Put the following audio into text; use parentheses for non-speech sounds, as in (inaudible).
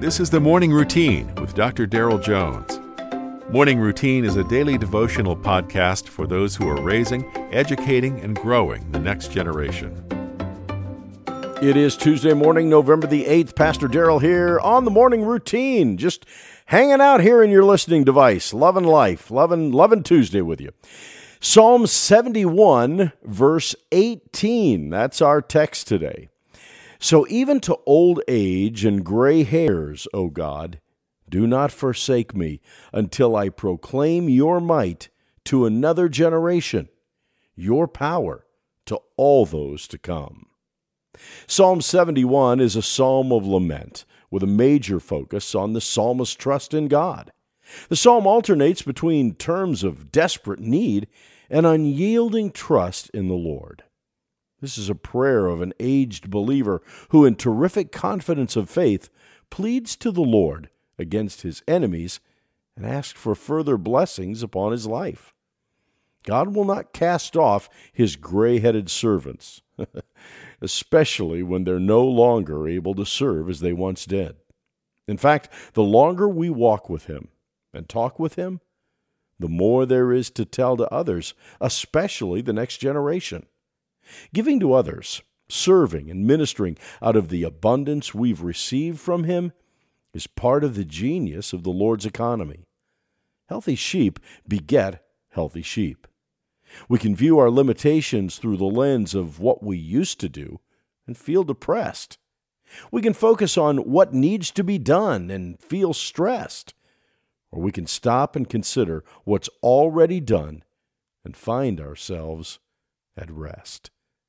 This is the Morning Routine with Dr. Daryl Jones. Morning Routine is a daily devotional podcast for those who are raising, educating, and growing the next generation. It is Tuesday morning, November the 8th. Pastor Daryl here on the morning routine. Just hanging out here in your listening device. Loving life. Loving, loving Tuesday with you. Psalm 71, verse 18. That's our text today. So even to old age and gray hairs, O God, do not forsake me until I proclaim your might to another generation, your power to all those to come. Psalm 71 is a psalm of lament with a major focus on the psalmist's trust in God. The psalm alternates between terms of desperate need and unyielding trust in the Lord. This is a prayer of an aged believer who, in terrific confidence of faith, pleads to the Lord against his enemies and asks for further blessings upon his life. God will not cast off his gray headed servants, (laughs) especially when they're no longer able to serve as they once did. In fact, the longer we walk with him and talk with him, the more there is to tell to others, especially the next generation. Giving to others, serving and ministering out of the abundance we've received from Him is part of the genius of the Lord's economy. Healthy sheep beget healthy sheep. We can view our limitations through the lens of what we used to do and feel depressed. We can focus on what needs to be done and feel stressed. Or we can stop and consider what's already done and find ourselves at rest.